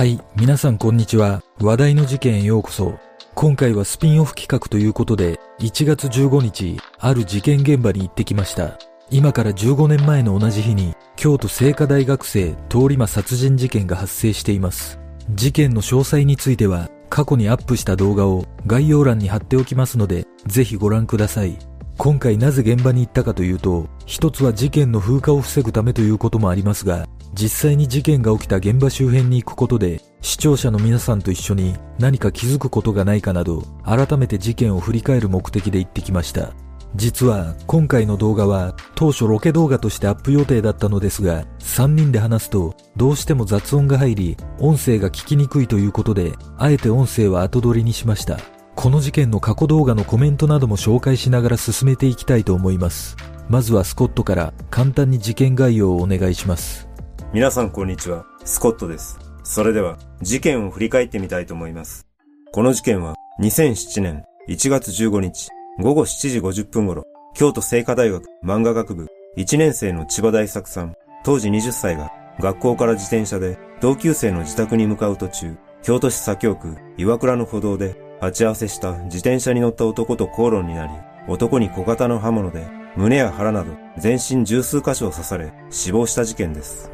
はい、皆さんこんにちは。話題の事件へようこそ。今回はスピンオフ企画ということで、1月15日、ある事件現場に行ってきました。今から15年前の同じ日に、京都聖火大学生通り魔殺人事件が発生しています。事件の詳細については、過去にアップした動画を概要欄に貼っておきますので、ぜひご覧ください。今回なぜ現場に行ったかというと、一つは事件の風化を防ぐためということもありますが、実際に事件が起きた現場周辺に行くことで、視聴者の皆さんと一緒に何か気づくことがないかなど、改めて事件を振り返る目的で行ってきました。実は今回の動画は当初ロケ動画としてアップ予定だったのですが3人で話すとどうしても雑音が入り音声が聞きにくいということであえて音声は後取りにしました。この事件の過去動画のコメントなども紹介しながら進めていきたいと思います。まずはスコットから簡単に事件概要をお願いします。皆さんこんにちは、スコットです。それでは、事件を振り返ってみたいと思います。この事件は、2007年1月15日、午後7時50分頃、京都聖火大学漫画学部1年生の千葉大作さん、当時20歳が、学校から自転車で同級生の自宅に向かう途中、京都市左京区岩倉の歩道で鉢合わせした自転車に乗った男と口論になり、男に小型の刃物で胸や腹など全身十数箇所を刺され死亡した事件です。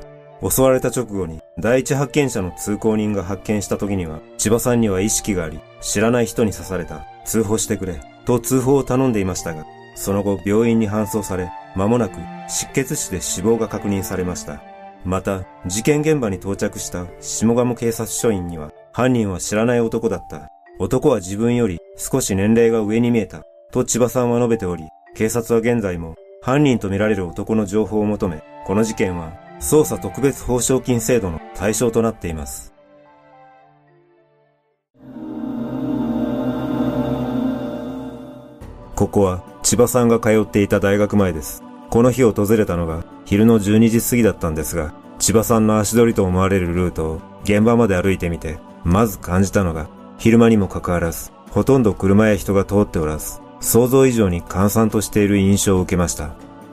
襲われた直後に第一発見者の通行人が発見した時には千葉さんには意識があり知らない人に刺された。通報してくれ。と通報を頼んでいましたがその後病院に搬送され間もなく失血死で死亡が確認されました。また事件現場に到着した下鴨警察署員には犯人は知らない男だった。男は自分より少し年齢が上に見えた。と千葉さんは述べており警察は現在も犯人とみられる男の情報を求めこの事件は捜査特別報奨金制度の対象となっています。ここは千葉さんが通っていた大学前です。この日訪れたのが昼の12時過ぎだったんですが、千葉さんの足取りと思われるルートを現場まで歩いてみて、まず感じたのが昼間にもかかわらず、ほとんど車や人が通っておらず、想像以上に閑散としている印象を受けました。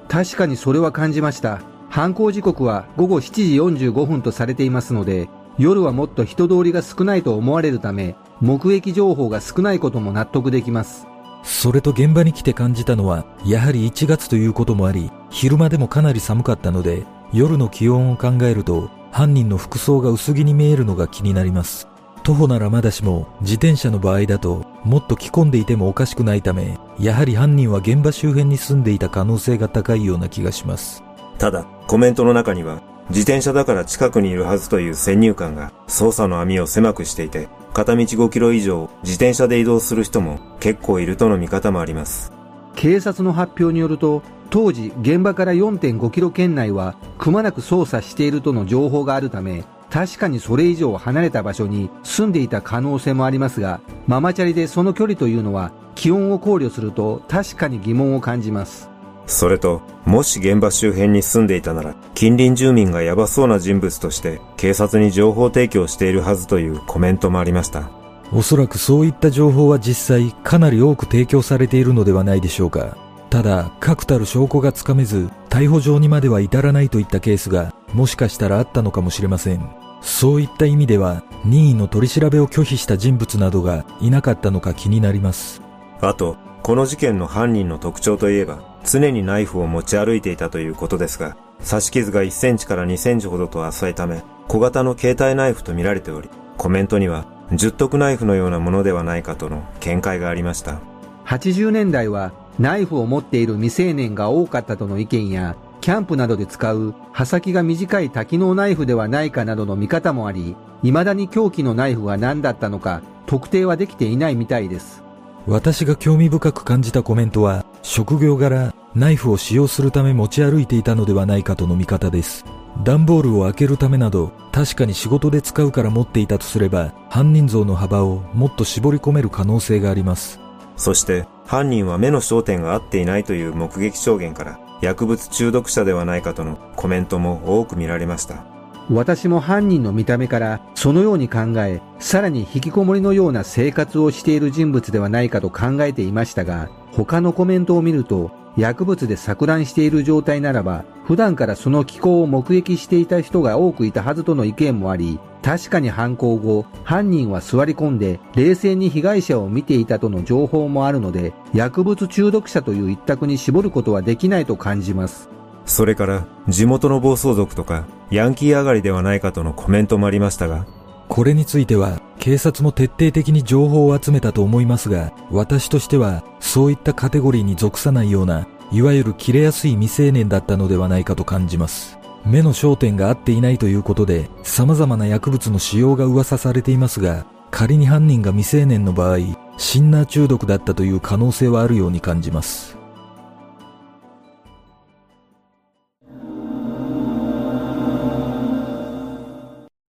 確かにそれは感じました。犯行時刻は午後7時45分とされていますので、夜はもっと人通りが少ないと思われるため、目撃情報が少ないことも納得できます。それと現場に来て感じたのは、やはり1月ということもあり、昼間でもかなり寒かったので、夜の気温を考えると、犯人の服装が薄着に見えるのが気になります。徒歩ならまだしも、自転車の場合だと、もっと着込んでいてもおかしくないため、やはり犯人は現場周辺に住んでいた可能性が高いような気がします。ただ、コメントの中には、自転車だから近くにいるはずという先入観が捜査の網を狭くしていて、片道5キロ以上自転車で移動する人も結構いるとの見方もあります。警察の発表によると、当時現場から4.5キロ圏内はくまなく捜査しているとの情報があるため、確かにそれ以上離れた場所に住んでいた可能性もありますが、ママチャリでその距離というのは気温を考慮すると確かに疑問を感じます。それと、もし現場周辺に住んでいたなら、近隣住民がヤバそうな人物として警察に情報提供しているはずというコメントもありました。おそらくそういった情報は実際かなり多く提供されているのではないでしょうか。ただ、確たる証拠がつかめず、逮捕状にまでは至らないといったケースが、もしかしたらあったのかもしれません。そういった意味では、任意の取り調べを拒否した人物などがいなかったのか気になります。あと、この事件の犯人の特徴といえば、常にナイフを持ち歩いていたということですが、刺し傷が1センチから2センチほどと浅いため、小型の携帯ナイフと見られており、コメントには、十徳ナイフのようなものではないかとの見解がありました。80年代はナイフを持っている未成年が多かったとの意見や、キャンプなどで使う刃先が短い多機能ナイフではないかなどの見方もあり、未だに凶器のナイフが何だったのか特定はできていないみたいです。私が興味深く感じたコメントは、職業柄、ナイフを使用するため持ち歩いていたのではないかとの見方です。段ボールを開けるためなど、確かに仕事で使うから持っていたとすれば、犯人像の幅をもっと絞り込める可能性があります。そして、犯人は目の焦点が合っていないという目撃証言から、薬物中毒者ではないかとのコメントも多く見られました。私も犯人の見た目からそのように考え、さらに引きこもりのような生活をしている人物ではないかと考えていましたが、他のコメントを見ると、薬物で錯乱している状態ならば、普段からその気候を目撃していた人が多くいたはずとの意見もあり、確かに犯行後、犯人は座り込んで冷静に被害者を見ていたとの情報もあるので、薬物中毒者という一択に絞ることはできないと感じます。それから、地元の暴走族とか、ヤンキー上がりではないかとのコメントもありましたが、これについては、警察も徹底的に情報を集めたと思いますが、私としては、そういったカテゴリーに属さないような、いわゆる切れやすい未成年だったのではないかと感じます。目の焦点が合っていないということで、様々な薬物の使用が噂されていますが、仮に犯人が未成年の場合、シンナー中毒だったという可能性はあるように感じます。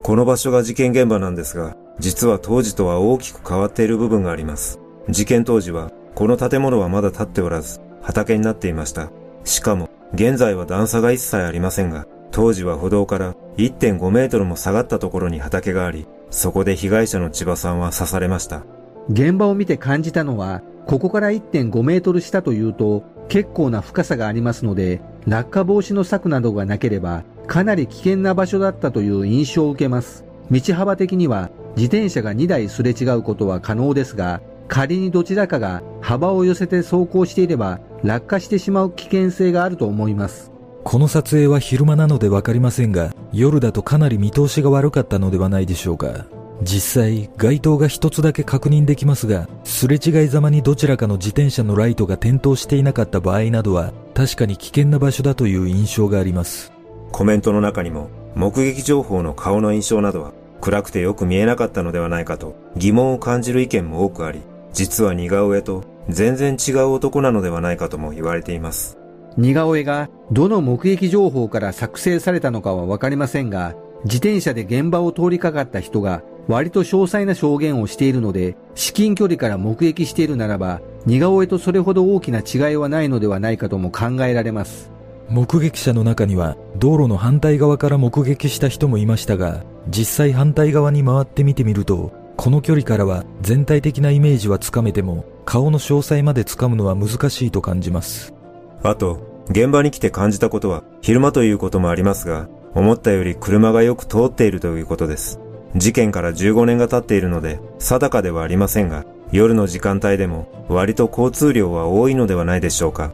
この場所が事件現場なんですが、実は当時とは大きく変わっている部分があります。事件当時は、この建物はまだ建っておらず、畑になっていました。しかも、現在は段差が一切ありませんが、当時は歩道から1.5メートルも下がったところに畑があり、そこで被害者の千葉さんは刺されました。現場を見て感じたのは、ここから1.5メートル下というと、結構な深さがありますので、落下防止の柵などがなければ、かなり危険な場所だったという印象を受けます。道幅的には自転車が2台すれ違うことは可能ですが、仮にどちらかが幅を寄せて走行していれば落下してしまう危険性があると思います。この撮影は昼間なのでわかりませんが、夜だとかなり見通しが悪かったのではないでしょうか。実際、街灯が一つだけ確認できますが、すれ違いざまにどちらかの自転車のライトが点灯していなかった場合などは、確かに危険な場所だという印象があります。コメントの中にも、目撃情報の顔の印象などは、暗くてよく見えなかったのではないかと疑問を感じる意見も多くあり、実は似顔絵と全然違う男なのではないかとも言われています。似顔絵がどの目撃情報から作成されたのかはわかりませんが、自転車で現場を通りかかった人が割と詳細な証言をしているので、至近距離から目撃しているならば、似顔絵とそれほど大きな違いはないのではないかとも考えられます。目撃者の中には道路の反対側から目撃した人もいましたが、実際反対側に回ってみてみると、この距離からは全体的なイメージはつかめても、顔の詳細までつかむのは難しいと感じます。あと、現場に来て感じたことは、昼間ということもありますが、思ったより車がよく通っているということです。事件から15年が経っているので、定かではありませんが、夜の時間帯でも割と交通量は多いのではないでしょうか。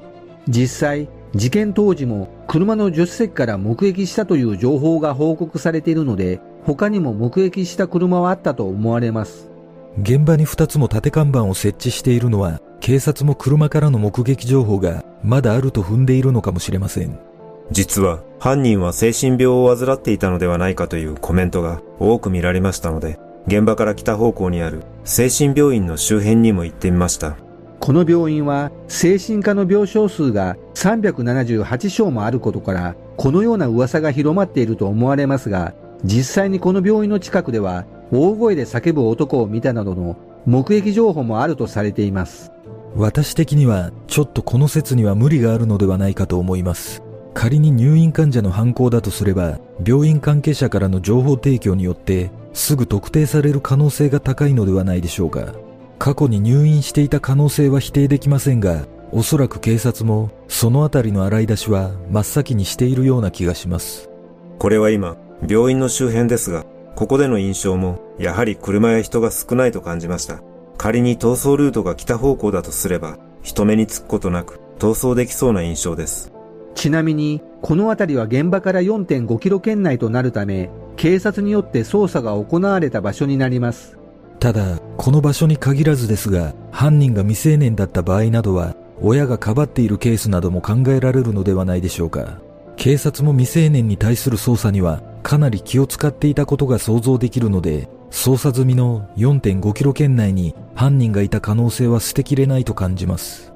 実際、事件当時も車の助手席から目撃したという情報が報告されているので、他にも目撃した車はあったと思われます。現場に2つも立て看板を設置しているのは、警察も車からの目撃情報がまだあると踏んでいるのかもしれません。実は犯人は精神病を患っていたのではないかというコメントが多く見られましたので、現場から北方向にある精神病院の周辺にも行ってみました。この病院は精神科の病床数が378床もあることから、このような噂が広まっていると思われますが、実際にこの病院の近くでは、大声で叫ぶ男を見たなどの目撃情報もあるとされています。私的には、ちょっとこの説には無理があるのではないかと思います。仮に入院患者の犯行だとすれば、病院関係者からの情報提供によって、すぐ特定される可能性が高いのではないでしょうか。過去に入院していた可能性は否定できませんが、おそらく警察もそのあたりの洗い出しは真っ先にしているような気がします。これは今、病院の周辺ですが、ここでの印象もやはり車や人が少ないと感じました。仮に逃走ルートが北方向だとすれば、人目につくことなく逃走できそうな印象です。ちなみに、この辺りは現場から4.5キロ圏内となるため、警察によって捜査が行われた場所になります。ただ、この場所に限らずですが、犯人が未成年だった場合などは、親がかばっているケースなども考えられるのではないでしょうか。警察も未成年に対する捜査にはかなり気を使っていたことが想像できるので、捜査済みの4.5キロ圏内に犯人がいた可能性は捨てきれないと感じます。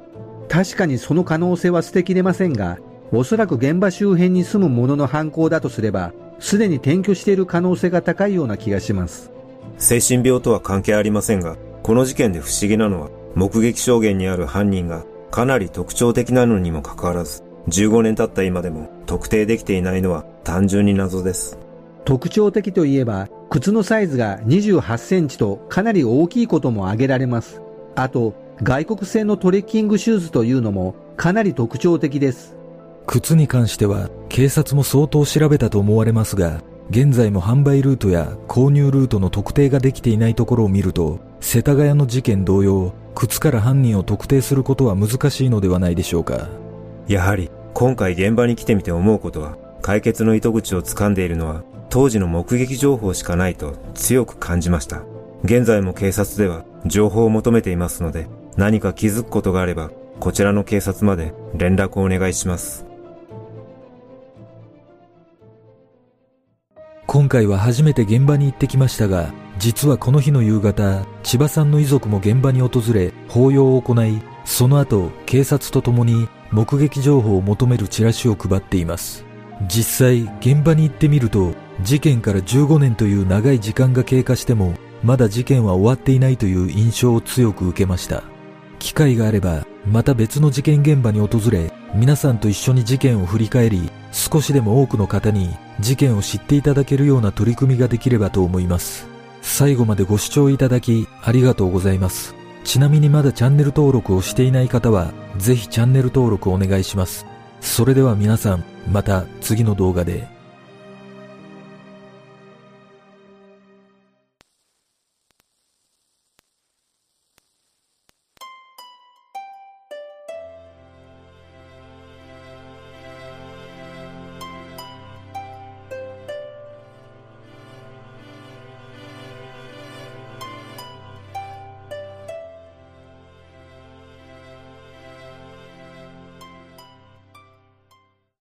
確かにその可能性は捨てきれませんが、おそらく現場周辺に住む者の犯行だとすれば、すでに転居している可能性が高いような気がします。精神病とは関係ありませんが、この事件で不思議なのは、目撃証言にある犯人がかなり特徴的なのにもかかわらず、15年経った今でも特定できていないのは単純に謎です。特徴的といえば、靴のサイズが28センチとかなり大きいことも挙げられます。あと、外国製のトレッキングシューズというのもかなり特徴的です。靴に関しては警察も相当調べたと思われますが、現在も販売ルートや購入ルートの特定ができていないところを見ると、世田谷の事件同様、靴から犯人を特定することは難しいのではないでしょうか。やはり、今回現場に来てみて思うことは、解決の糸口を掴んでいるのは、当時の目撃情報しかないと強く感じました。現在も警察では情報を求めていますので、何か気づくことがあれば、こちらの警察まで連絡をお願いします。今回は初めて現場に行ってきましたが、実はこの日の夕方、千葉さんの遺族も現場に訪れ、法要を行い、その後、警察と共に目撃情報を求めるチラシを配っています。実際、現場に行ってみると、事件から15年という長い時間が経過しても、まだ事件は終わっていないという印象を強く受けました。機会があれば、また別の事件現場に訪れ、皆さんと一緒に事件を振り返り、少しでも多くの方に事件を知っていただけるような取り組みができればと思います。最後までご視聴いただきありがとうございます。ちなみにまだチャンネル登録をしていない方は、ぜひチャンネル登録お願いします。それでは皆さん、また次の動画で